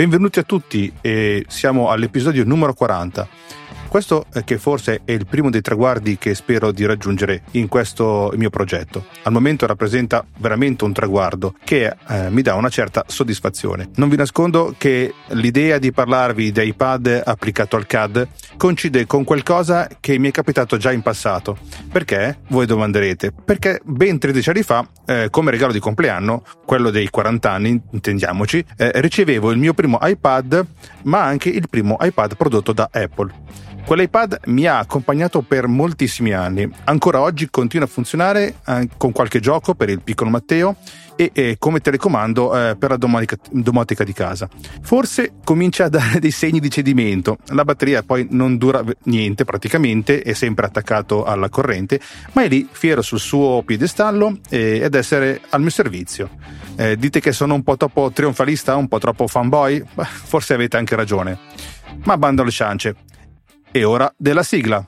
Benvenuti a tutti e siamo all'episodio numero 40. Questo che forse è il primo dei traguardi che spero di raggiungere in questo mio progetto. Al momento rappresenta veramente un traguardo che eh, mi dà una certa soddisfazione. Non vi nascondo che l'idea di parlarvi di iPad applicato al CAD coincide con qualcosa che mi è capitato già in passato. Perché? Voi domanderete. Perché ben 13 anni fa, eh, come regalo di compleanno, quello dei 40 anni, intendiamoci, eh, ricevevo il mio primo iPad, ma anche il primo iPad prodotto da Apple. Quell'iPad mi ha accompagnato per moltissimi anni, ancora oggi continua a funzionare eh, con qualche gioco per il piccolo Matteo e, e come telecomando eh, per la domotica, domotica di casa. Forse comincia a dare dei segni di cedimento, la batteria poi non dura niente praticamente, è sempre attaccato alla corrente, ma è lì fiero sul suo piedestallo eh, ed essere al mio servizio. Eh, dite che sono un po' troppo trionfalista, un po' troppo fanboy? Beh, forse avete anche ragione. Ma bando alle ciance, è ora della sigla.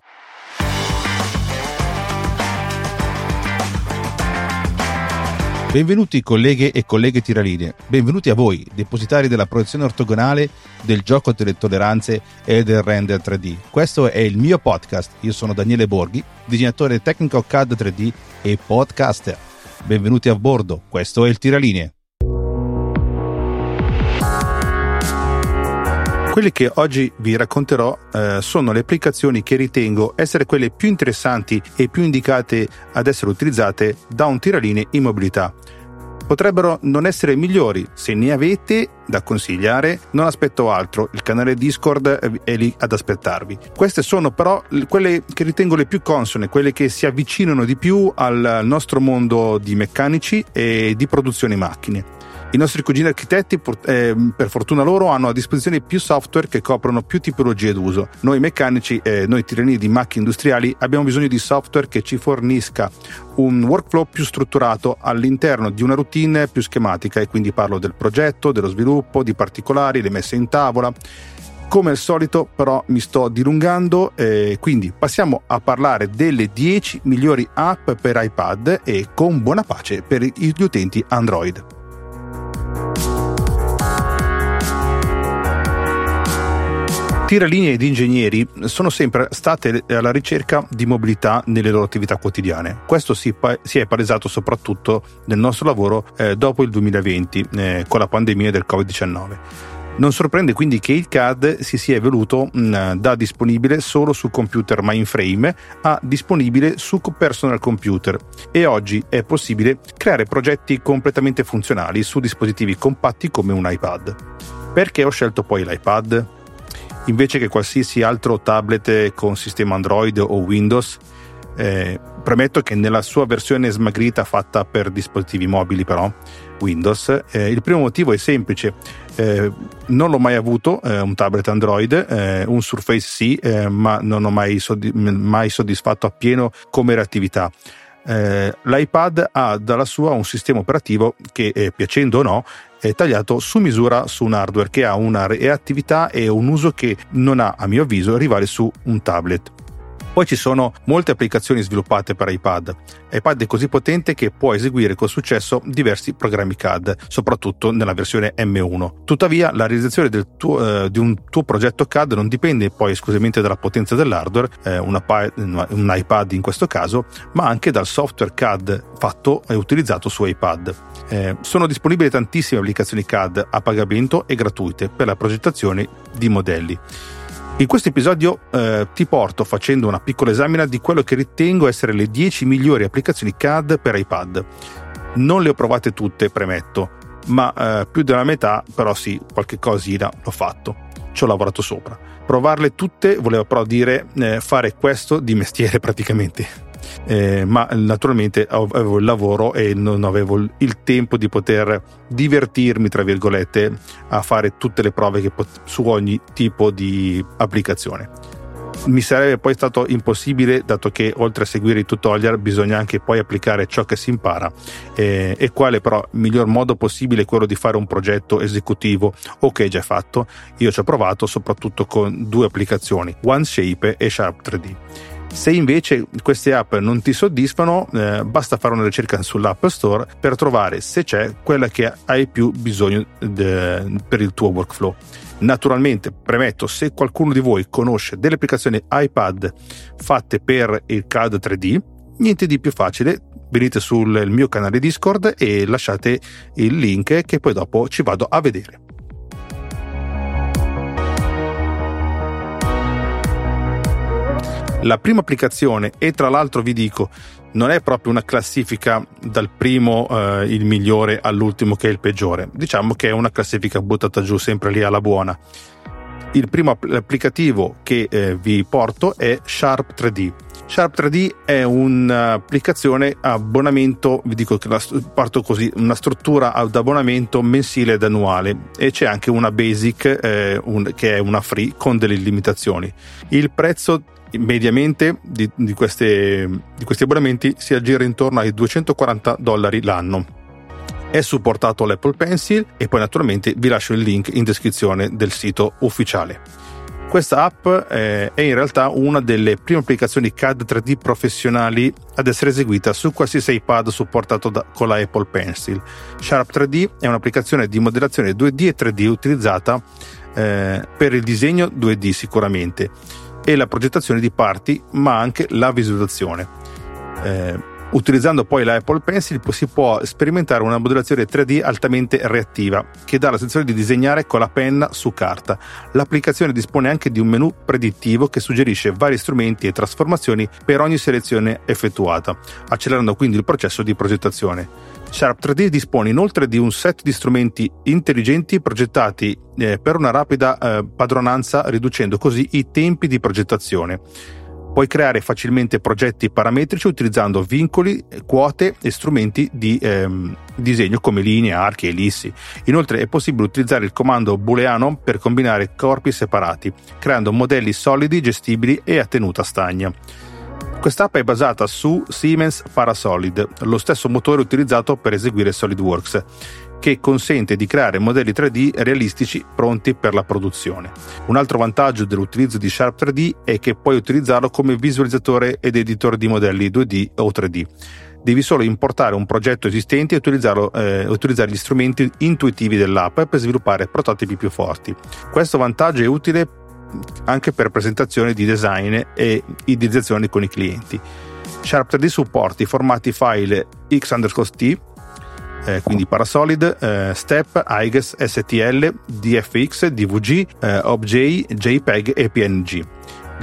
Benvenuti colleghe e colleghe tiraline, benvenuti a voi, depositari della proiezione ortogonale, del gioco delle tolleranze e del render 3D. Questo è il mio podcast, io sono Daniele Borghi, disegnatore tecnico CAD 3D e podcaster. Benvenuti a bordo, questo è il Tiralinee. Quelle che oggi vi racconterò eh, sono le applicazioni che ritengo essere quelle più interessanti e più indicate ad essere utilizzate da un tiraline in mobilità. Potrebbero non essere migliori, se ne avete da consigliare non aspetto altro, il canale Discord è lì ad aspettarvi. Queste sono però quelle che ritengo le più consone, quelle che si avvicinano di più al nostro mondo di meccanici e di produzione macchine. I nostri cugini architetti, eh, per fortuna loro, hanno a disposizione più software che coprono più tipologie d'uso. Noi meccanici, eh, noi tirani di macchine industriali, abbiamo bisogno di software che ci fornisca un workflow più strutturato all'interno di una routine più schematica e quindi parlo del progetto, dello sviluppo, di particolari, le messe in tavola. Come al solito però mi sto dilungando, eh, quindi passiamo a parlare delle 10 migliori app per iPad e con buona pace per gli utenti Android. Tiralinee ed ingegneri sono sempre state alla ricerca di mobilità nelle loro attività quotidiane. Questo si, si è palesato soprattutto nel nostro lavoro eh, dopo il 2020 eh, con la pandemia del Covid-19. Non sorprende quindi che il CAD si sia evoluto mh, da disponibile solo su computer mainframe a disponibile su personal computer e oggi è possibile creare progetti completamente funzionali su dispositivi compatti come un iPad. Perché ho scelto poi l'iPad? Invece che qualsiasi altro tablet con sistema Android o Windows. Eh, premetto che nella sua versione smagrita fatta per dispositivi mobili però Windows eh, il primo motivo è semplice eh, non l'ho mai avuto eh, un tablet Android eh, un Surface sì eh, ma non ho mai, soddisf- mai soddisfatto appieno come reattività eh, l'iPad ha dalla sua un sistema operativo che, eh, piacendo o no, è tagliato su misura su un hardware che ha una reattività e un uso che non ha, a mio avviso, rivale su un tablet. Poi ci sono molte applicazioni sviluppate per iPad. iPad è così potente che può eseguire con successo diversi programmi CAD, soprattutto nella versione M1. Tuttavia, la realizzazione tuo, eh, di un tuo progetto CAD non dipende poi esclusivamente dalla potenza dell'hardware, eh, un, un iPad in questo caso, ma anche dal software CAD fatto e utilizzato su iPad. Eh, sono disponibili tantissime applicazioni CAD a pagamento e gratuite per la progettazione di modelli. In questo episodio eh, ti porto facendo una piccola esamina di quello che ritengo essere le 10 migliori applicazioni CAD per iPad. Non le ho provate tutte, premetto, ma eh, più della metà, però sì, qualche cosina l'ho fatto. Ci ho lavorato sopra. Provarle tutte voleva però dire eh, fare questo di mestiere praticamente eh, ma naturalmente avevo il lavoro e non avevo il tempo di poter divertirmi, tra virgolette, a fare tutte le prove pot- su ogni tipo di applicazione. Mi sarebbe poi stato impossibile, dato che oltre a seguire i tutorial bisogna anche poi applicare ciò che si impara. Eh, e quale però miglior modo possibile è quello di fare un progetto esecutivo o che è già fatto. Io ci ho provato soprattutto con due applicazioni, OneShape e Sharp 3D Se invece queste app non ti soddisfano, eh, basta fare una ricerca sull'App Store per trovare se c'è quella che hai più bisogno de, per il tuo workflow. Naturalmente, premetto, se qualcuno di voi conosce delle applicazioni iPad fatte per il CAD 3D, niente di più facile, venite sul mio canale Discord e lasciate il link che poi dopo ci vado a vedere. La prima applicazione, e tra l'altro vi dico, non è proprio una classifica dal primo eh, il migliore all'ultimo che è il peggiore. Diciamo che è una classifica buttata giù sempre lì alla buona. Il primo applicativo che eh, vi porto è Sharp 3D. Sharp 3D è un'applicazione abbonamento, vi dico che la parto così, una struttura ad abbonamento mensile ed annuale e c'è anche una basic eh, un, che è una free con delle limitazioni. Il prezzo mediamente di, di, queste, di questi abbonamenti si aggira intorno ai 240 dollari l'anno è supportato l'Apple Pencil e poi naturalmente vi lascio il link in descrizione del sito ufficiale. Questa app eh, è in realtà una delle prime applicazioni CAD 3D professionali ad essere eseguita su qualsiasi iPad supportato da, con la Apple Pencil. Sharp 3D è un'applicazione di modellazione 2D e 3D utilizzata eh, per il disegno 2D sicuramente e la progettazione di parti, ma anche la visualizzazione. Eh, utilizzando poi la Apple Pencil si può sperimentare una modellazione 3D altamente reattiva che dà la sensazione di disegnare con la penna su carta. L'applicazione dispone anche di un menu predittivo che suggerisce vari strumenti e trasformazioni per ogni selezione effettuata, accelerando quindi il processo di progettazione. Sharp 3D dispone inoltre di un set di strumenti intelligenti progettati eh, per una rapida eh, padronanza riducendo così i tempi di progettazione. Puoi creare facilmente progetti parametrici utilizzando vincoli, quote e strumenti di ehm, disegno come linee, archi e ellissi. Inoltre è possibile utilizzare il comando booleano per combinare corpi separati, creando modelli solidi, gestibili e a tenuta stagna. Quest'app è basata su Siemens Parasolid, lo stesso motore utilizzato per eseguire SolidWorks, che consente di creare modelli 3D realistici pronti per la produzione. Un altro vantaggio dell'utilizzo di Sharp 3D è che puoi utilizzarlo come visualizzatore ed editor di modelli 2D o 3D devi solo importare un progetto esistente e eh, utilizzare gli strumenti intuitivi dell'app per sviluppare prototipi più forti. Questo vantaggio è utile anche per presentazioni di design e idealizzazioni con i clienti. Sharp 3D supporta i formati file x underscore t, eh, quindi Parasolid, eh, Step, IGES, STL, DFX, DVG, eh, OBJ, JPEG e PNG.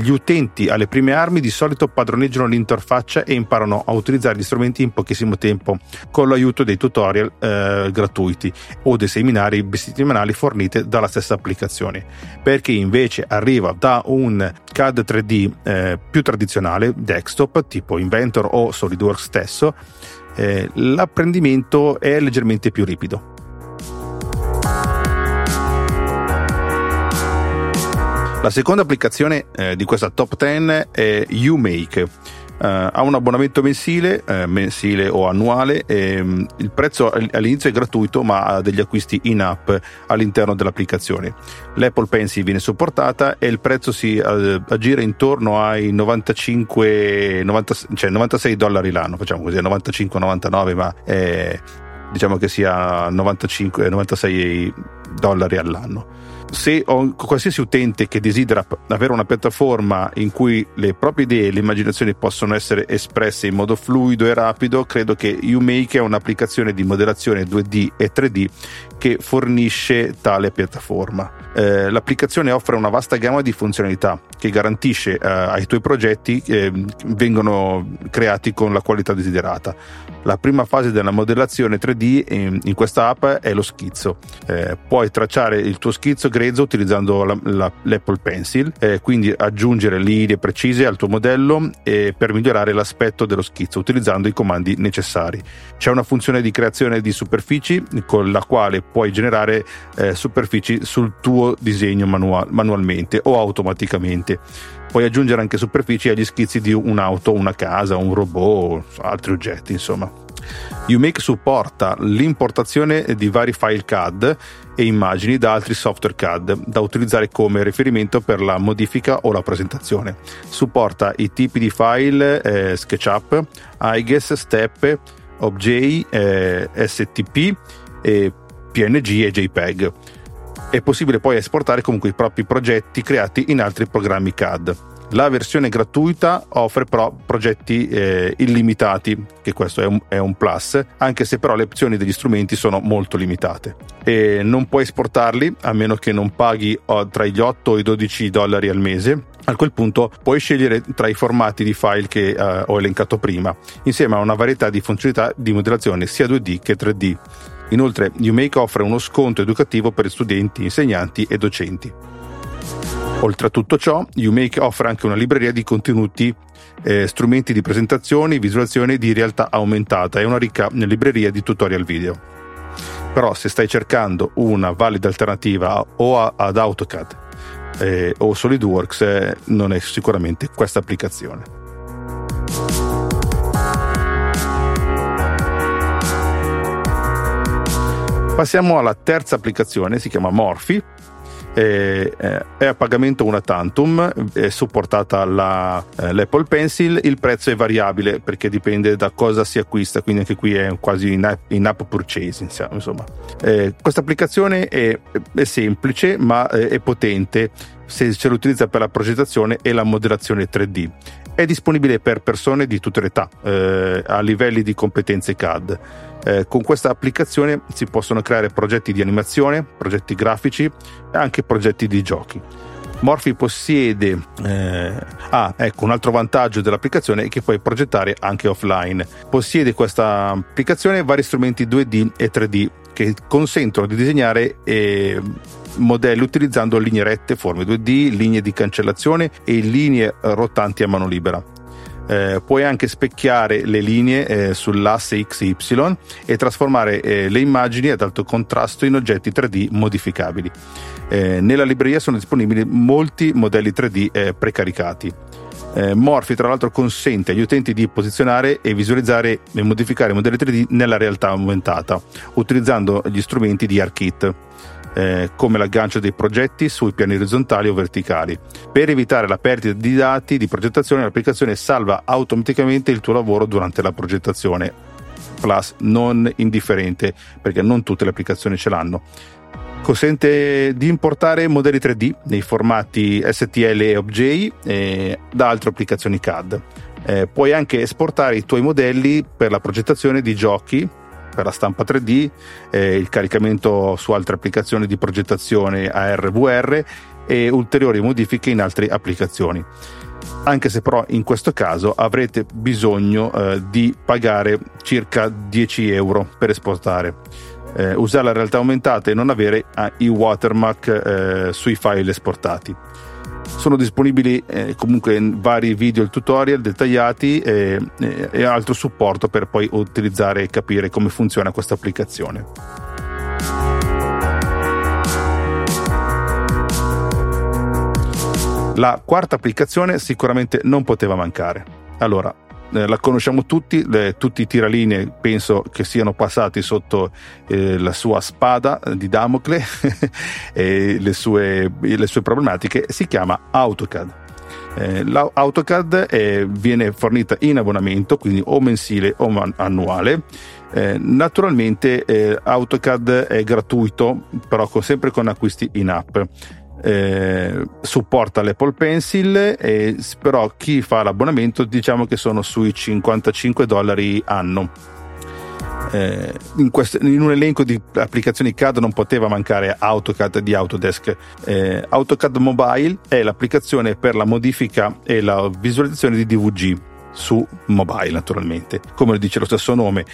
Gli utenti alle prime armi di solito padroneggiano l'interfaccia e imparano a utilizzare gli strumenti in pochissimo tempo con l'aiuto dei tutorial eh, gratuiti o dei seminari settimanali forniti dalla stessa applicazione. Per chi invece arriva da un CAD 3D eh, più tradizionale, desktop, tipo Inventor o SolidWorks stesso, eh, l'apprendimento è leggermente più ripido. La seconda applicazione eh, di questa top 10 è UMake. Uh, ha un abbonamento mensile, eh, mensile o annuale. E, um, il prezzo all'inizio è gratuito, ma ha degli acquisti in app all'interno dell'applicazione. L'Apple Pencil viene supportata e il prezzo si uh, aggira intorno ai 95, 90, cioè 96 dollari l'anno, facciamo così, 95-99, ma è, diciamo che sia 95-96 dollari all'anno se ho qualsiasi utente che desidera avere una piattaforma in cui le proprie idee e le immaginazioni possono essere espresse in modo fluido e rapido, credo che UMake è un'applicazione di modellazione 2D e 3D che fornisce tale piattaforma. Eh, l'applicazione offre una vasta gamma di funzionalità che garantisce eh, ai tuoi progetti eh, vengono creati con la qualità desiderata. La prima fase della modellazione 3D in, in questa app è lo schizzo. Eh, puoi tracciare il tuo schizzo grezzo utilizzando la, la, l'Apple Pencil, eh, quindi aggiungere linee precise al tuo modello per migliorare l'aspetto dello schizzo utilizzando i comandi necessari. C'è una funzione di creazione di superfici con la quale puoi generare eh, superfici sul tuo disegno manual- manualmente o automaticamente. Puoi aggiungere anche superfici agli schizzi di un'auto, una casa, un robot, altri oggetti, insomma. UMake supporta l'importazione di vari file CAD e immagini da altri software CAD da utilizzare come riferimento per la modifica o la presentazione. Supporta i tipi di file eh, SketchUp, IGES, STEP, OBJ, eh, STP, eh, PNG e JPEG. È possibile poi esportare comunque i propri progetti creati in altri programmi CAD. La versione gratuita offre però progetti eh, illimitati, che questo è un, è un, plus, anche se però le opzioni degli strumenti sono molto limitate. E non puoi esportarli a meno che non paghi tra gli 8 e i 12 dollari al mese. A quel punto puoi scegliere tra i formati di file che eh, ho elencato prima, insieme a una varietà di funzionalità di modellazione sia 2D che 3D. Inoltre, UMake offre uno sconto educativo per studenti, insegnanti e docenti. Oltre a tutto ciò, UMake offre anche una libreria di contenuti, eh, strumenti di presentazione, visualizzazione di realtà aumentata e una ricca libreria di tutorial video. Però se stai cercando una valida alternativa o a, ad AutoCAD eh, o SolidWorks eh, non è sicuramente questa applicazione. Passiamo alla terza applicazione, si chiama Morphy eh, è a pagamento una tantum, è supportata la, eh, l'Apple Pencil, il prezzo è variabile perché dipende da cosa si acquista, quindi anche qui è quasi in app, in app purchase. Insomma. Eh, questa applicazione è, è semplice ma eh, è potente se ce l'utilizza per la progettazione e la moderazione 3D. È disponibile per persone di tutte le età, eh, a livelli di competenze CAD. Eh, con questa applicazione si possono creare progetti di animazione, progetti grafici e anche progetti di giochi. Morphy possiede eh, ah, ecco un altro vantaggio dell'applicazione è che puoi progettare anche offline. Possiede questa applicazione vari strumenti 2D e 3D che consentono di disegnare eh, modelli utilizzando linee rette, forme 2D, linee di cancellazione e linee rotanti a mano libera. Eh, puoi anche specchiare le linee eh, sull'asse XY e trasformare eh, le immagini ad alto contrasto in oggetti 3D modificabili. Eh, nella libreria sono disponibili molti modelli 3D eh, precaricati. Eh, Morphy tra l'altro consente agli utenti di posizionare e visualizzare e modificare i modelli 3D nella realtà aumentata utilizzando gli strumenti di ARKit eh, come l'aggancio dei progetti sui piani orizzontali o verticali. Per evitare la perdita di dati di progettazione, l'applicazione salva automaticamente il tuo lavoro durante la progettazione. Plus non indifferente perché non tutte le applicazioni ce l'hanno. Consente di importare modelli 3D nei formati STL e OBJ eh, da altre applicazioni CAD. Eh, puoi anche esportare i tuoi modelli per la progettazione di giochi per la stampa 3D, eh, il caricamento su altre applicazioni di progettazione AR-VR e ulteriori modifiche in altre applicazioni. Anche se però in questo caso avrete bisogno eh, di pagare circa 10 euro per esportare. Eh, usare la realtà aumentata e non avere eh, i watermark eh, sui file esportati. Sono disponibili eh, comunque vari video e tutorial dettagliati e, e, e altro supporto per poi utilizzare e capire come funziona questa applicazione. La quarta applicazione sicuramente non poteva mancare. Allora, eh, la conosciamo tutti, le, tutti i tiralinee penso che siano passati sotto eh, la sua spada di Damocle e le sue, le sue problematiche, si chiama AutoCAD. Eh, L'AutoCAD è, viene fornita in abbonamento, quindi o mensile o man- annuale. Eh, naturalmente eh, AutoCAD è gratuito, però con, sempre con acquisti in app eh, supporta l'Apple Pencil e, però chi fa l'abbonamento diciamo che sono sui 55 dollari anno eh, in, questo, in, un elenco di applicazioni CAD non poteva mancare AutoCAD di Autodesk. Eh, AutoCAD Mobile è l'applicazione per la modifica e la visualizzazione di DVG su mobile naturalmente, come dice lo stesso nome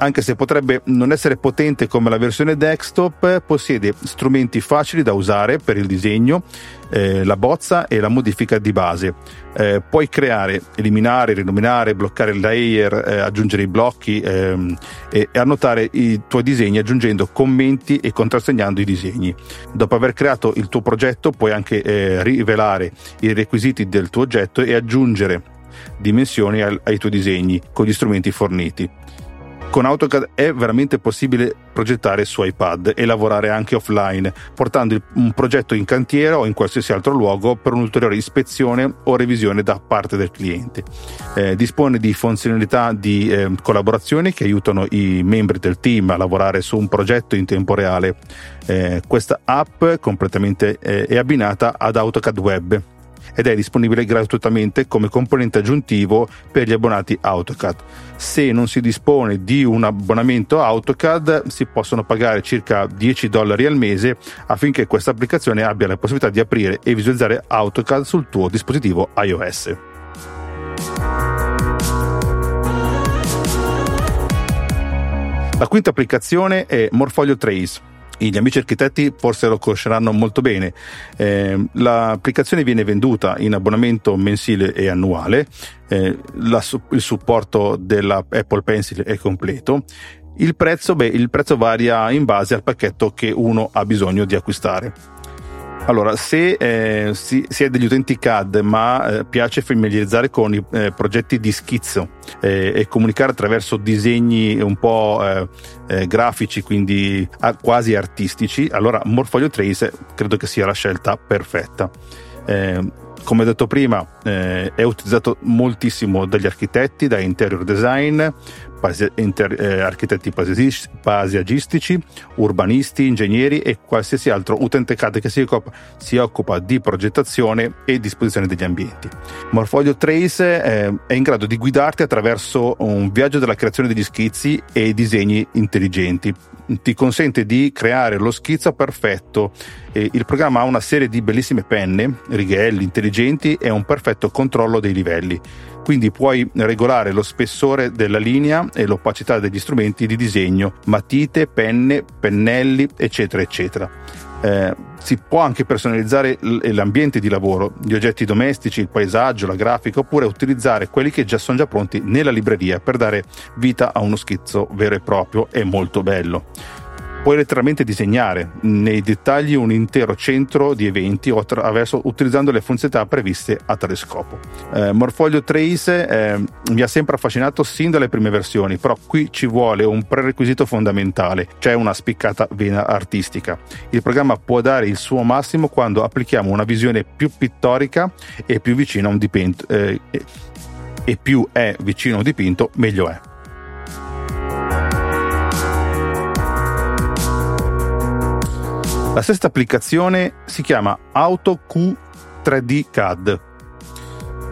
anche se potrebbe non essere potente come la versione desktop, possiede strumenti facili da usare per il disegno, eh, la bozza e la modifica di base. Eh, puoi creare, eliminare, rinominare, bloccare il layer, eh, aggiungere i blocchi ehm, e, e, annotare i tuoi disegni aggiungendo commenti e contrassegnando i disegni. Dopo aver creato il tuo progetto puoi anche eh, rivelare i requisiti del tuo oggetto e aggiungere dimensioni ai, ai tuoi disegni con gli strumenti forniti. Con AutoCAD è veramente possibile progettare su iPad e lavorare anche offline, portando un progetto in cantiere o in qualsiasi altro luogo per un'ulteriore ispezione o revisione da parte del cliente. Eh, dispone di funzionalità di eh, collaborazione che aiutano i membri del team a lavorare su un progetto in tempo reale. Eh, questa app completamente eh, è abbinata ad AutoCAD Web ed è disponibile gratuitamente come componente aggiuntivo per gli abbonati AutoCAD. Se non si dispone di un abbonamento AutoCAD si possono pagare circa 10 dollari al mese affinché questa applicazione abbia la possibilità di aprire e visualizzare AutoCAD sul tuo dispositivo iOS. La quinta applicazione è Morfolio Trace gli amici architetti forse lo conosceranno molto bene. Eh, l'applicazione viene venduta in abbonamento mensile e annuale, eh, la, il supporto della Apple Pencil è completo. Il prezzo, beh, il prezzo varia in base al pacchetto che uno ha bisogno di acquistare. Allora, se eh, si, si, è degli utenti CAD ma eh, piace familiarizzare con i eh, progetti di schizzo eh, e comunicare attraverso disegni un po' eh, eh, grafici, quindi quasi artistici, allora Morfolio Trace credo che sia la scelta perfetta. Come detto prima, è utilizzato moltissimo dagli architetti, da interior design, eh, architetti paesaggistici, urbanisti, ingegneri e qualsiasi altro utente CAD che si occupa, si occupa di progettazione e disposizione degli ambienti. Morfolio Trace eh, è in grado di guidarti attraverso un viaggio della creazione degli schizzi e disegni intelligenti. Ti consente di creare lo schizzo perfetto. il programma ha una serie di bellissime penne, righelli intelligenti e un perfetto controllo dei livelli quindi puoi regolare lo spessore della linea e l'opacità degli strumenti di disegno, matite, penne, pennelli, eccetera, eccetera. Eh, si può anche personalizzare l'ambiente di lavoro, gli oggetti domestici, il paesaggio, la grafica, oppure utilizzare quelli che già sono già pronti nella libreria per dare vita a uno schizzo vero e proprio. E molto bello puoi letteralmente disegnare nei dettagli un intero centro di eventi utilizzando le funzionalità previste a tale scopo. Eh, Morfolio Trace eh, mi ha sempre affascinato sin dalle prime versioni, però qui ci vuole un prerequisito fondamentale, cioè una spiccata vena artistica. Il programma può dare il suo massimo quando applichiamo una visione più pittorica e più vicina a un dipinto. Eh, e più è vicino a un dipinto, meglio è. La sesta applicazione si chiama AutoQ 3D CAD.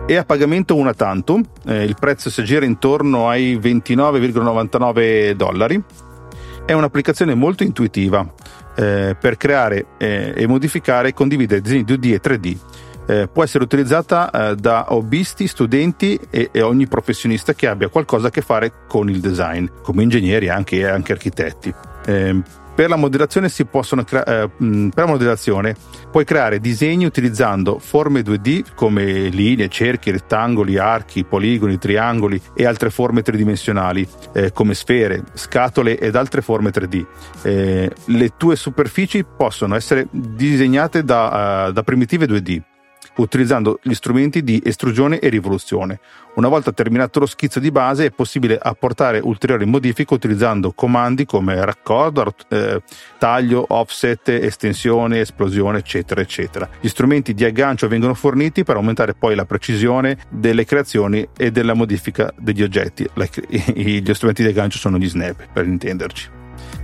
È a pagamento una tantum, eh, il prezzo si aggira intorno ai 29,99 dollari. È un'applicazione molto intuitiva eh, per creare eh, e modificare e condividere disegni 2D e 3D. Eh, può essere utilizzata eh, da hobbisti, studenti e, e, ogni professionista che abbia qualcosa a che fare con il design, come ingegneri anche, e anche architetti. Per la modellazione crea- eh, per la modellazione puoi creare disegni utilizzando forme 2D come linee, cerchi, rettangoli, archi, poligoni, triangoli e altre forme tridimensionali eh, come sfere, scatole ed altre forme 3D. Eh, le tue superfici possono essere disegnate da, uh, da primitive 2D utilizzando gli strumenti di estrusione e rivoluzione. Una volta terminato lo schizzo di base è possibile apportare ulteriori modifiche utilizzando comandi come raccordo, eh, taglio, offset, estensione, esplosione, eccetera, eccetera. Gli strumenti di aggancio vengono forniti per aumentare poi la precisione delle creazioni e della modifica degli oggetti. Gli strumenti di aggancio sono gli snap, per intenderci.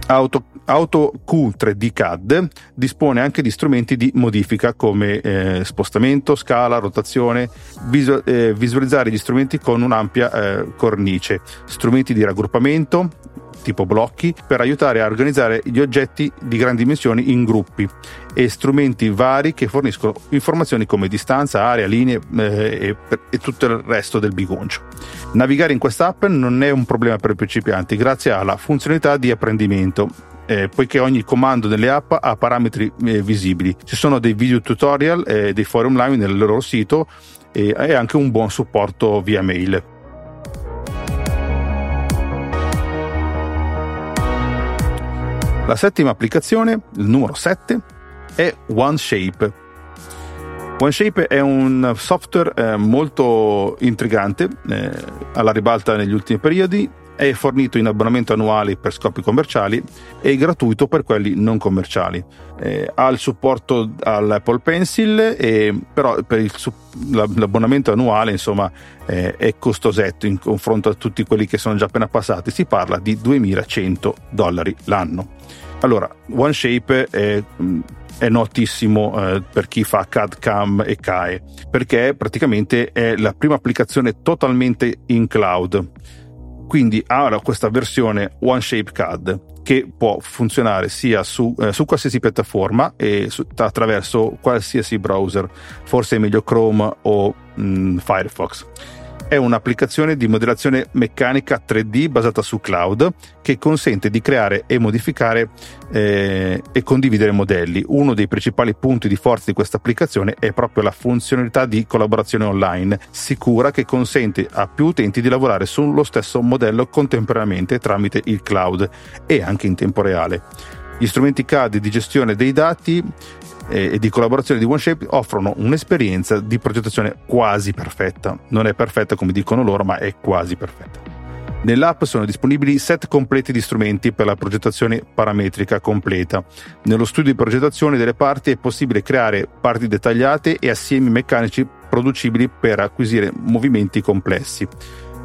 Auto, AutoQ 3D CAD dispone anche di strumenti di modifica come eh, spostamento, scala, rotazione, visu- eh, visualizzare gli strumenti con un'ampia eh, cornice, strumenti di raggruppamento, tipo blocchi, per aiutare a organizzare gli oggetti di grandi dimensioni in gruppi e strumenti vari che forniscono informazioni come distanza, area, linee eh, e, e, tutto il resto del bigoncio. Navigare in quest'app non è un problema per i principianti grazie alla funzionalità di apprendimento eh, poiché ogni comando delle app ha parametri eh, visibili. Ci sono dei video tutorial e eh, dei forum live nel loro sito e, e anche un buon supporto via mail. La settima applicazione, il numero 7, è OneShape. OneShape è un software eh, molto intrigante, eh, alla ribalta negli ultimi periodi, è fornito in abbonamento annuale per scopi commerciali e gratuito per quelli non commerciali. Eh, ha il supporto all'Apple Pencil, e, però per il, l'abbonamento annuale insomma, eh, è costosetto in confronto a tutti quelli che sono già appena passati. Si parla di 2100 dollari l'anno. Allora, OneShape è è notissimo eh, per chi fa CAD CAM e CAE perché praticamente è la prima applicazione totalmente in cloud quindi ha questa versione OneShape CAD che può funzionare sia su, eh, su qualsiasi piattaforma e su, attraverso qualsiasi browser. Forse è meglio Chrome o mh, mm, Firefox è un'applicazione di modellazione meccanica 3D basata su cloud che consente di creare e modificare eh, e condividere modelli. Uno dei principali punti di forza di questa applicazione è proprio la funzionalità di collaborazione online sicura che consente a più utenti di lavorare sullo stesso modello contemporaneamente tramite il cloud e anche in tempo reale. Gli strumenti CAD di gestione dei dati e di collaborazione di OneShape offrono un'esperienza di progettazione quasi perfetta. Non è perfetta come dicono loro, ma è quasi perfetta. Nell'app sono disponibili set completi di strumenti per la progettazione parametrica completa. Nello studio di progettazione delle parti è possibile creare parti dettagliate e assiemi meccanici producibili per acquisire movimenti complessi.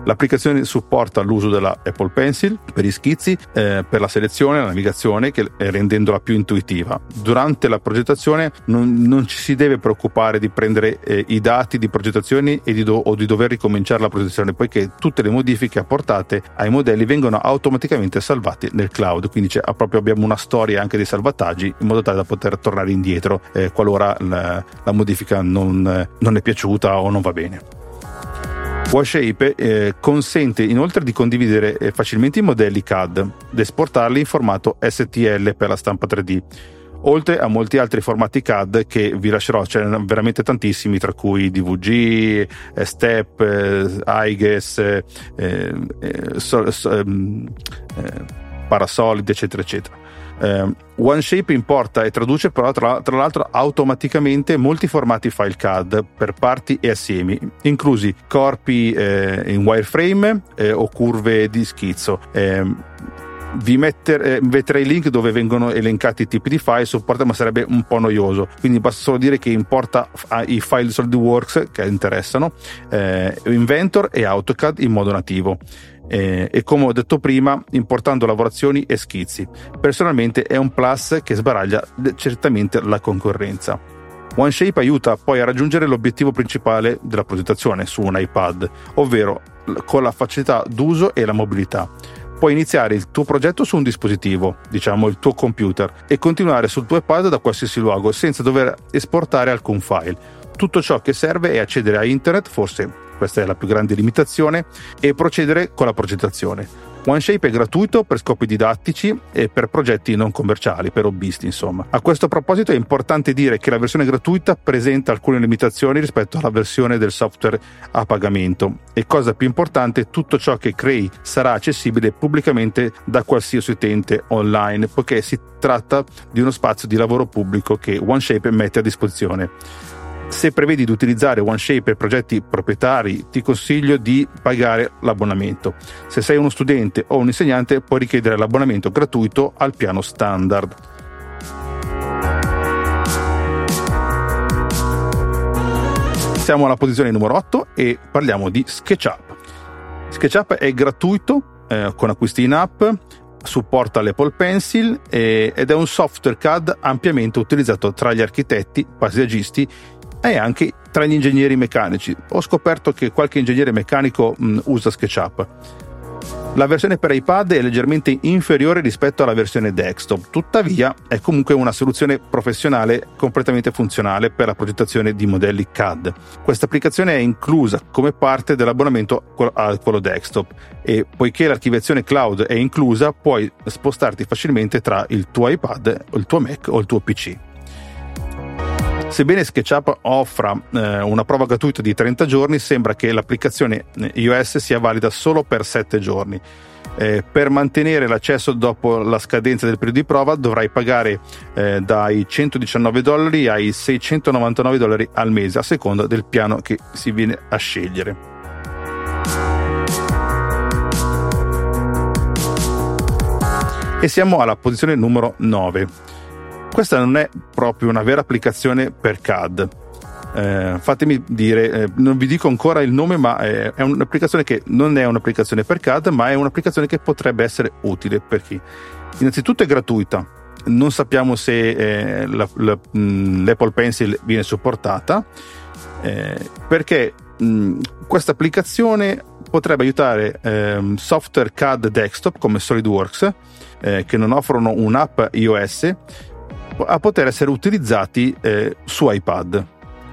L'applicazione supporta l'uso della Apple Pencil per gli schizzi, eh, per la selezione e la navigazione, che, eh, rendendola più intuitiva. Durante la progettazione non, non ci si deve preoccupare di prendere eh, i dati di progettazione di do, o di dover ricominciare la progettazione, poiché tutte le modifiche apportate ai modelli vengono automaticamente salvate nel cloud. Quindi abbiamo una storia anche dei salvataggi in modo tale da poter tornare indietro eh, qualora la, la modifica non, non è piaciuta o non va bene. WashApe eh, consente inoltre di condividere eh, facilmente i modelli CAD ed esportarli in formato STL per la stampa 3D oltre a molti altri formati CAD che vi lascerò, ce ne veramente tantissimi, tra cui DVG, eh, Step, eh, IGES, eh, eh, so, so, ehm, eh, Parasolid, eccetera, eccetera. Eh, OneShape importa e traduce però tra, tra, l'altro automaticamente molti formati file CAD per parti e assiemi, inclusi corpi eh, in wireframe eh, o curve di schizzo. Ehm, vi mettere, eh, metterei il link dove vengono elencati i tipi di file, supporta, ma sarebbe un po' noioso. Quindi basta solo dire che importa i file SolidWorks che interessano, eh, Inventor e AutoCAD in modo nativo eh, e come ho detto prima importando lavorazioni e schizzi. Personalmente è un plus che sbaraglia certamente la concorrenza. OneShape aiuta poi a raggiungere l'obiettivo principale della progettazione su un iPad, ovvero con la facilità d'uso e la mobilità. Puoi iniziare il tuo progetto su un dispositivo, diciamo il tuo computer, e continuare sul tuo iPad da qualsiasi luogo senza dover esportare alcun file. Tutto ciò che serve è accedere a internet, forse questa è la più grande limitazione, e procedere con la progettazione. OneShape è gratuito per scopi didattici e per progetti non commerciali, per hobbisti insomma. A questo proposito è importante dire che la versione gratuita presenta alcune limitazioni rispetto alla versione del software a pagamento e cosa più importante, tutto ciò che crei sarà accessibile pubblicamente da qualsiasi utente online, poiché si tratta di uno spazio di lavoro pubblico che OneShape mette a disposizione. Se prevedi di utilizzare OneShape per progetti proprietari, ti consiglio di pagare l'abbonamento. Se sei uno studente o un insegnante, puoi richiedere l'abbonamento gratuito al piano standard. Siamo alla posizione numero 8 e parliamo di SketchUp. SketchUp è gratuito eh, con acquisti in app, supporta l'Apple Pencil eh, ed è un software CAD ampiamente utilizzato tra gli architetti, paesaggisti e anche tra gli ingegneri meccanici. Ho scoperto che qualche ingegnere meccanico mh, usa SketchUp. La versione per iPad è leggermente inferiore rispetto alla versione desktop, tuttavia è comunque una soluzione professionale completamente funzionale per la progettazione di modelli CAD. Questa applicazione è inclusa come parte dell'abbonamento a quello desktop e poiché l'archiviazione cloud è inclusa puoi spostarti facilmente tra il tuo iPad, il tuo Mac o il tuo PC. Sebbene SketchUp offra eh, una prova gratuita di 30 giorni, sembra che l'applicazione eh, iOS sia valida solo per 7 giorni. Eh, per mantenere l'accesso dopo la scadenza del periodo di prova dovrai pagare eh, dai 119 dollari ai 699 dollari al mese a seconda del piano che si viene a scegliere. E siamo alla posizione numero 9. Questa non è proprio una vera applicazione per CAD. Eh, fatemi dire, eh, non vi dico ancora il nome, ma è, è, un'applicazione che non è un'applicazione per CAD, ma è un'applicazione che potrebbe essere utile per chi. Innanzitutto è gratuita, non sappiamo se eh, la, la, mh, mm, l'Apple Pencil viene supportata, eh, perché mh, questa applicazione potrebbe aiutare ehm, software CAD desktop come SolidWorks, eh, che non offrono un'app iOS, a poter essere utilizzati eh, su iPad.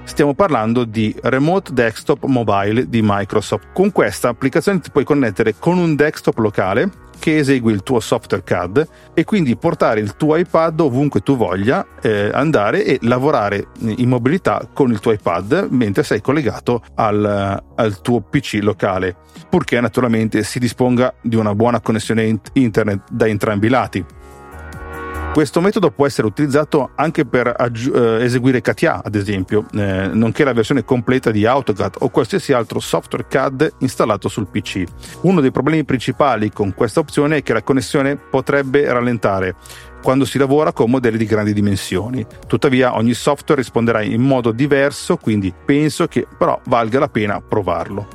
Stiamo parlando di Remote Desktop Mobile di Microsoft. Con questa applicazione ti puoi connettere con un desktop locale che esegui il tuo software CAD e quindi portare il tuo iPad ovunque tu voglia eh, andare e lavorare in mobilità con il tuo iPad mentre sei collegato al, al tuo PC locale, purché naturalmente si disponga di una buona connessione internet da entrambi i lati. Questo metodo può essere utilizzato anche per aggi- eh, eseguire CATIA, ad esempio, eh, nonché la versione completa di AutoCAD o qualsiasi altro software CAD installato sul PC. Uno dei problemi principali con questa opzione è che la connessione potrebbe rallentare quando si lavora con modelli di grandi dimensioni. Tuttavia ogni software risponderà in modo diverso, quindi penso che però valga la pena provarlo.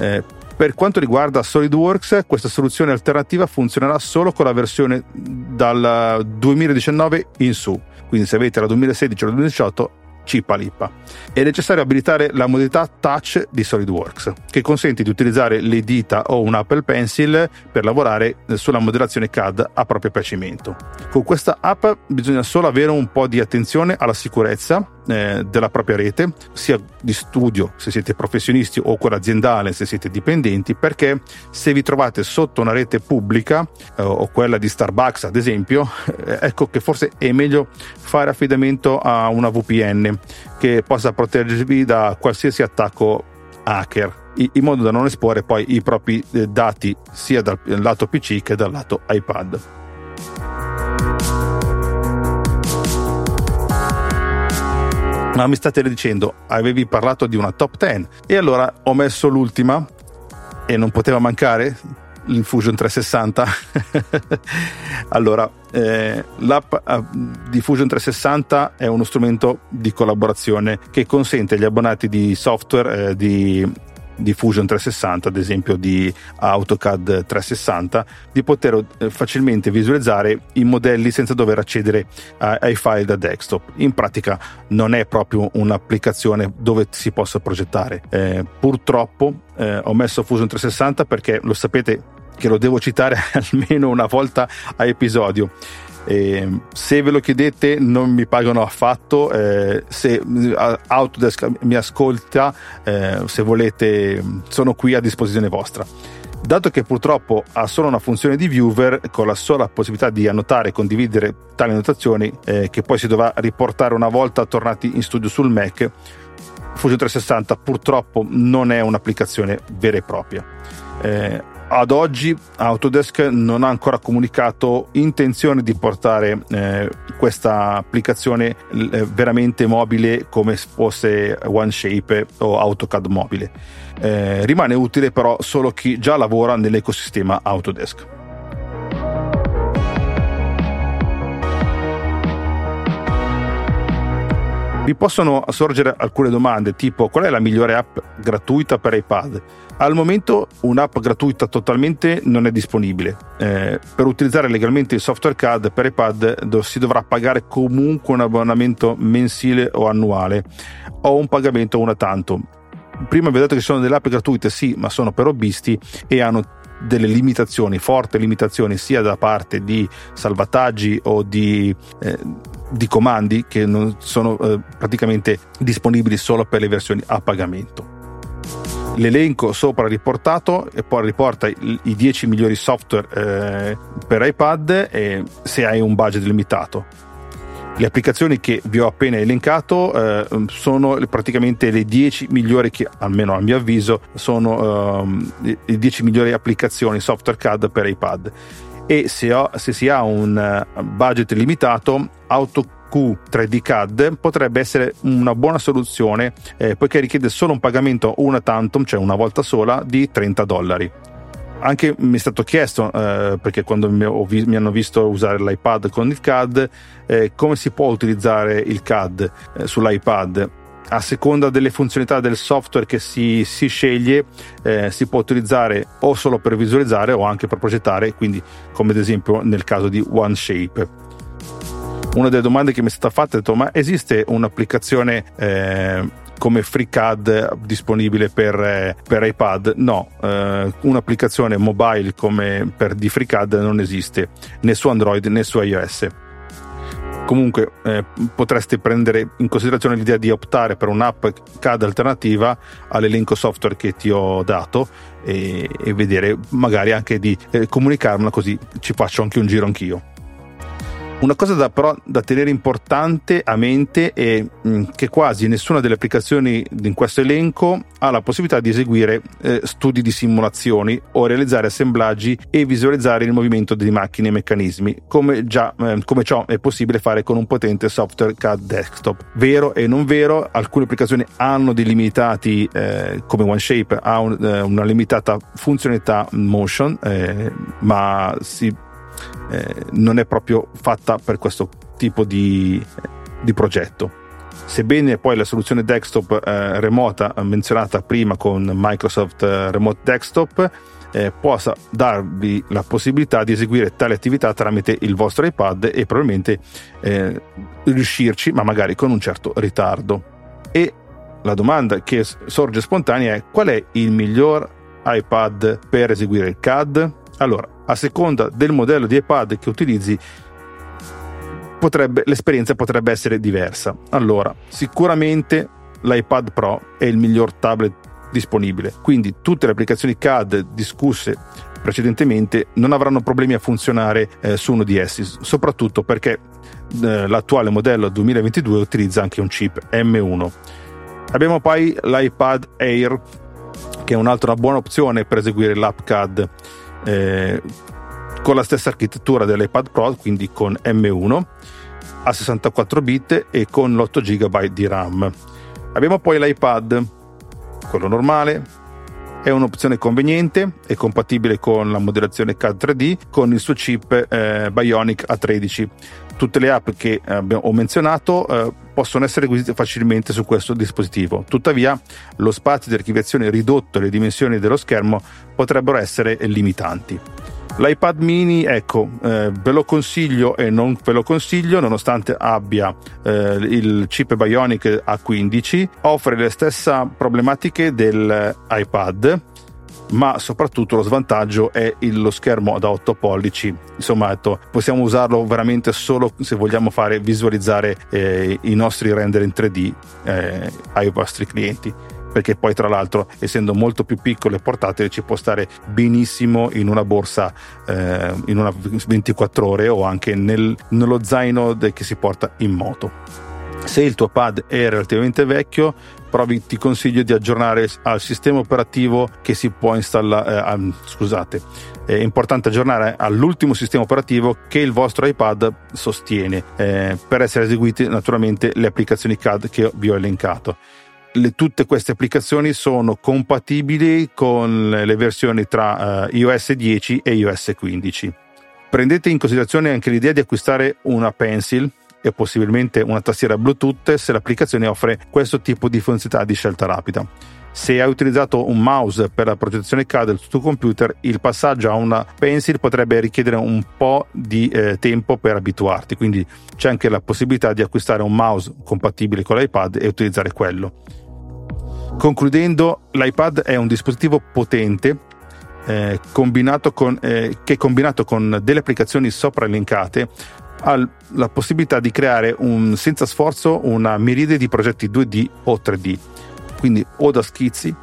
Eh, per quanto riguarda SolidWorks, questa soluzione alternativa funzionerà solo con la versione dal 2019 in su. Quindi se avete la 2016 o la 2018 cipa lippa. È necessario abilitare la modalità touch di SolidWorks, che consente di utilizzare le dita o un Apple Pencil per lavorare sulla modellazione CAD a proprio piacimento. Con questa app bisogna solo avere un po' di attenzione alla sicurezza eh, della propria rete, sia di studio se siete professionisti o quella aziendale se siete dipendenti, perché se vi trovate sotto una rete pubblica eh, o quella di Starbucks ad esempio, eh, ecco che forse è meglio fare affidamento a una VPN che possa proteggervi da qualsiasi attacco hacker in modo da non esporre poi i propri eh, dati sia dal lato PC che dal lato iPad. Ma mi state dicendo, avevi parlato di una top 10 e allora ho messo l'ultima e non poteva mancare il Fusion 360. allora, eh, l'app eh, di Fusion 360 è uno strumento di collaborazione che consente agli abbonati di software eh, di di Fusion 360, ad esempio di AutoCAD 360, di poter eh, facilmente visualizzare i modelli senza dover accedere ai file da desktop. In pratica non è proprio un'applicazione dove si possa progettare. Eh, purtroppo eh, ho messo Fusion 360 perché lo sapete che lo devo citare almeno una volta a episodio. Eh, se ve lo chiedete non mi pagano affatto, eh, se Autodesk mi ascolta, eh, se volete sono qui a disposizione vostra. Dato che purtroppo ha solo una funzione di viewer con la sola possibilità di annotare e condividere tali annotazioni eh, che poi si dovrà riportare una volta tornati in studio sul Mac, Fusion 360 purtroppo non è un'applicazione vera e propria. Ad oggi Autodesk non ha ancora comunicato intenzione di portare eh, questa applicazione eh, veramente mobile come fosse OneShape o AutoCAD mobile. Eh, rimane utile però solo chi già lavora nell'ecosistema Autodesk. Vi possono sorgere alcune domande tipo qual è la migliore app gratuita per iPad? Al momento un'app gratuita totalmente non è disponibile. Eh, per utilizzare legalmente il software CAD per iPad si dovrà pagare comunque un abbonamento mensile o annuale o un pagamento una tanto. Prima vi ho detto che sono delle app gratuite, sì, ma sono per hobbisti e hanno delle limitazioni, forti limitazioni sia da parte di salvataggi o di, eh, di comandi che sono eh, praticamente disponibili solo per le versioni a pagamento. L'elenco sopra riportato e poi riporta i, i 10 migliori software eh, per iPad e se hai un budget limitato. Le applicazioni che vi ho appena elencato eh, sono praticamente le 10 migliori che, almeno a mio avviso, sono um, le 10 migliori applicazioni software CAD per iPad. E se, ho, se si ha un uh, budget limitato, AutoQ 3D CAD potrebbe essere una buona soluzione eh, poiché richiede solo un pagamento una tantum, cioè una volta sola, di 30 dollari. Anche mi è stato chiesto, eh, perché quando mi, vi- mi, hanno visto usare l'iPad con il CAD, eh, come si può utilizzare il CAD eh, sull'iPad a seconda delle funzionalità del software che si, si sceglie, eh, si può utilizzare o solo per visualizzare o anche per progettare, quindi come ad esempio nel caso di OneShape. Una delle domande che mi è stata fatta è detto, ma esiste un'applicazione eh, come FreeCAD disponibile per, eh, per iPad? No, eh, un'applicazione mobile come per di FreeCAD non esiste né su Android né su iOS comunque eh, potreste prendere in considerazione l'idea di optare per un'app CAD alternativa all'elenco software che ti ho dato e, e vedere magari anche di eh, comunicarmela così ci faccio anche un giro anch'io. Una cosa da, però da tenere importante a mente è mm, che quasi nessuna delle applicazioni in questo elenco ha la possibilità di eseguire eh, studi di simulazioni o realizzare assemblaggi e visualizzare il movimento di macchine e meccanismi, come, già, eh, come ciò è possibile fare con un potente software CAD desktop. Vero e non vero, alcune applicazioni hanno dei limitati, eh, come OneShape ha un, eh, una limitata funzionalità motion, eh, ma si eh, non è proprio fatta per questo tipo di, di progetto. Sebbene poi la soluzione desktop eh, remota menzionata prima con Microsoft eh, Remote Desktop eh, possa darvi la possibilità di eseguire tale attività tramite il vostro iPad e probabilmente eh, riuscirci, ma magari con un certo ritardo. E la domanda che sorge spontanea è qual è il miglior iPad per eseguire il CAD? Allora, a seconda del modello di iPad che utilizzi, potrebbe, l'esperienza potrebbe essere diversa. Allora, sicuramente l'iPad Pro è il miglior tablet disponibile, quindi tutte le applicazioni CAD discusse precedentemente non avranno problemi a funzionare eh, su uno di essi, soprattutto perché eh, l'attuale modello 2022 utilizza anche un chip M1. Abbiamo poi l'iPad Air, che è un'altra buona opzione per eseguire l'app CAD eh, con la stessa architettura dell'iPad Pro, quindi con M1 a 64 bit e con l'8 GB di RAM. Abbiamo poi l'iPad, quello normale, è un'opzione conveniente, è compatibile con la modellazione CAD 3D con il suo chip eh, Bionic A13. Tutte le app che eh, ho menzionato eh, possono essere acquisite facilmente su questo dispositivo. Tuttavia, lo spazio di archiviazione ridotto e le dimensioni dello schermo potrebbero essere limitanti. L'iPad mini, ecco, eh, ve lo consiglio e non ve lo consiglio, nonostante abbia eh, il chip Bionic A15, offre le stesse problematiche dell'iPad, ma soprattutto lo svantaggio è lo schermo da 8 pollici. Insomma, ecco, possiamo usarlo veramente solo se vogliamo fare visualizzare eh, i nostri render in 3D eh, ai vostri clienti perché poi tra l'altro essendo molto più piccolo e portatile ci può stare benissimo in una borsa eh, in una 24 ore o anche nel, nello zaino che si porta in moto. Se il tuo pad è relativamente vecchio, provi, ti consiglio di aggiornare al sistema operativo che si può installare. Eh, scusate, è importante aggiornare all'ultimo sistema operativo che il vostro iPad sostiene eh, per essere eseguite naturalmente le applicazioni CAD che vi ho elencato le, tutte queste applicazioni sono compatibili con le versioni tra uh, iOS 10 e iOS 15. Prendete in considerazione anche l'idea di acquistare una pencil e possibilmente una tastiera Bluetooth se l'applicazione offre questo tipo di funzionalità di scelta rapida. Se hai utilizzato un mouse per la progettazione CAD del tuo computer, il passaggio a una pencil potrebbe richiedere un po' di eh, tempo per abituarti, quindi c'è anche la possibilità di acquistare un mouse compatibile con l'iPad e utilizzare quello. Concludendo, l'iPad è un dispositivo potente eh, combinato con, eh, che combinato con delle applicazioni sopra elencate ha la possibilità di creare un, senza sforzo una miriade di progetti 2D o 3D, quindi o da schizzi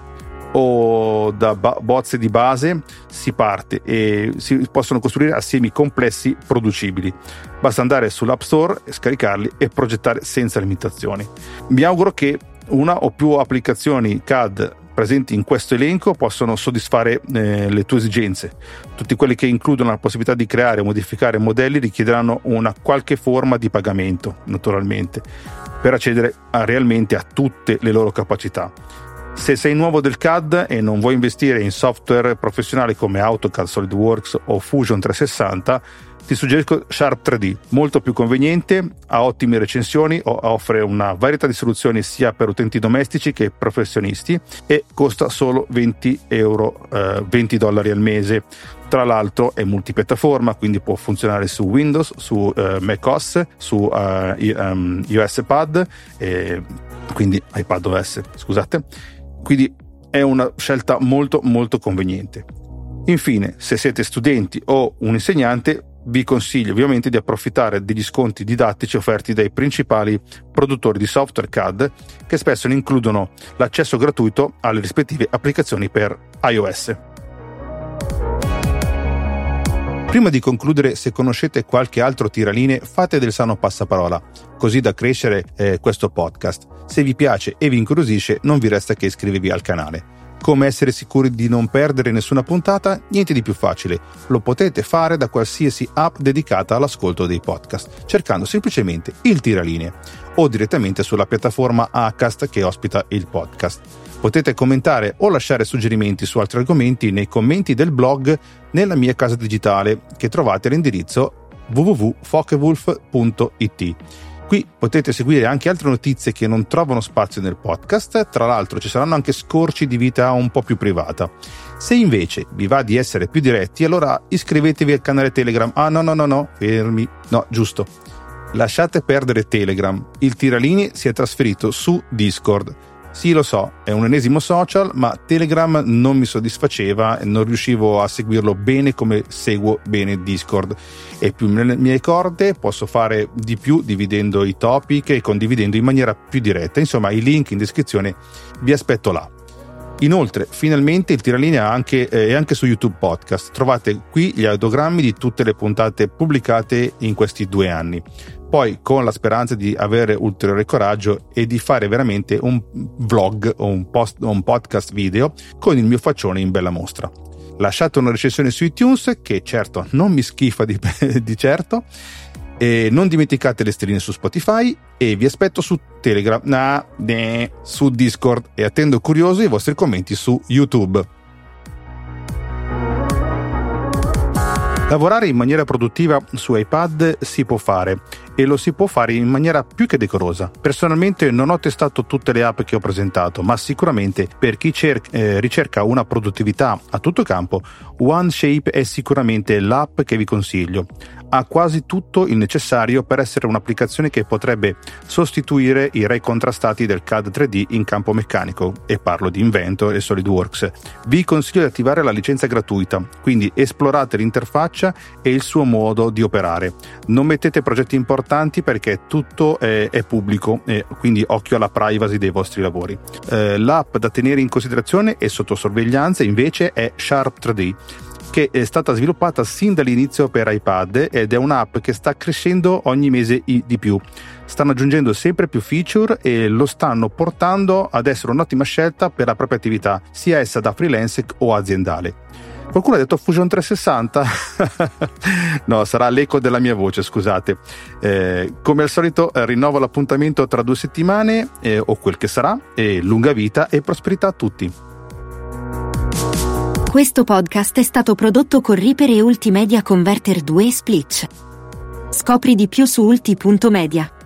o da ba- bozze di base si parte e si possono costruire assiemi complessi producibili. Basta andare sull'App Store, scaricarli e progettare senza limitazioni. Mi auguro che una o più applicazioni CAD presenti in questo elenco possono soddisfare eh, le tue esigenze. Tutti quelli che includono la possibilità di creare o modificare modelli richiederanno una qualche forma di pagamento, naturalmente, per accedere a, realmente a tutte le loro capacità. Se sei nuovo del CAD e non vuoi investire in software professionali come AutoCAD, SolidWorks o Fusion 360, ti suggerisco Sharp 3D, molto più conveniente, ha ottime recensioni, offre una varietà di soluzioni sia per utenti domestici che professionisti e costa solo 20 euro, eh, 20 dollari al mese. Tra l'altro è multipiattaforma, quindi può funzionare su Windows, su eh, macOS, su uh, um, iOS Pad, eh, quindi iPad OS, scusate. Quindi è una scelta molto molto conveniente. Infine, se siete studenti o un insegnante, vi consiglio ovviamente di approfittare degli sconti didattici offerti dai principali produttori di software CAD che spesso ne includono l'accesso gratuito alle rispettive applicazioni per iOS. Prima di concludere, se conoscete qualche altro tiraline, fate del sano passaparola, così da crescere eh, questo podcast. Se vi piace e vi incuriosisce, non vi resta che iscrivervi al canale. Come essere sicuri di non perdere nessuna puntata? Niente di più facile. Lo potete fare da qualsiasi app dedicata all'ascolto dei podcast, cercando semplicemente il tiralinee o direttamente sulla piattaforma Acast che ospita il podcast. Potete commentare o lasciare suggerimenti su altri argomenti nei commenti del blog nella mia casa digitale che trovate all'indirizzo www.fokewolf.it. Qui potete seguire anche altre notizie che non trovano spazio nel podcast, tra l'altro ci saranno anche scorci di vita un po' più privata. Se invece vi va di essere più diretti, allora iscrivetevi al canale Telegram. Ah no no no no, fermi. No, giusto. Lasciate perdere Telegram. Il Tiralini si è trasferito su Discord sì, lo so, è un ennesimo social, ma Telegram non mi soddisfaceva e non riuscivo a seguirlo bene come seguo bene Discord. E più nelle mie corde posso fare di più dividendo i topic e condividendo in maniera più diretta. Insomma, i link in descrizione vi aspetto là. Inoltre, finalmente il Tiralinea anche, eh, è anche su YouTube Podcast. Trovate qui gli audiogrammi di tutte le puntate pubblicate in questi due anni poi con la speranza di avere ulteriore coraggio e di fare veramente un vlog o un, post, un podcast video con il mio faccione in bella mostra. Lasciate una recensione su iTunes che certo non mi schifa di, di certo e non dimenticate le stelline su Spotify e vi aspetto su Telegram, nah, nah, su Discord e attendo curioso i vostri commenti su YouTube. Lavorare in maniera produttiva su iPad si può fare e lo si può fare in maniera più che decorosa. Personalmente non ho testato tutte le app che ho presentato, ma sicuramente per chi cer- eh, ricerca una produttività a tutto campo, OneShape è sicuramente l'app che vi consiglio ha quasi tutto il necessario per essere un'applicazione che potrebbe sostituire i ray contrastati del CAD 3D in campo meccanico, e parlo di Inventor e SolidWorks. Vi consiglio di attivare la licenza gratuita, quindi esplorate l'interfaccia e il suo modo di operare. Non mettete progetti importanti perché tutto è, è pubblico, e quindi occhio alla privacy dei vostri lavori. Eh, l'app da tenere in considerazione e sotto sorveglianza invece è Sharp 3D che è stata sviluppata sin dall'inizio per iPad ed è un'app che sta crescendo ogni mese di più. Stanno aggiungendo sempre più feature e lo stanno portando ad essere un'ottima scelta per la propria attività, sia essa da freelance o aziendale. Qualcuno ha detto Fusion 360? no, sarà l'eco della mia voce, scusate. Eh, come al solito eh, rinnovo l'appuntamento tra due settimane eh, o quel che sarà e lunga vita e prosperità a tutti. Questo podcast è stato prodotto con Reaper e Ultimedia Converter 2 Split. Scopri di più su ulti.media.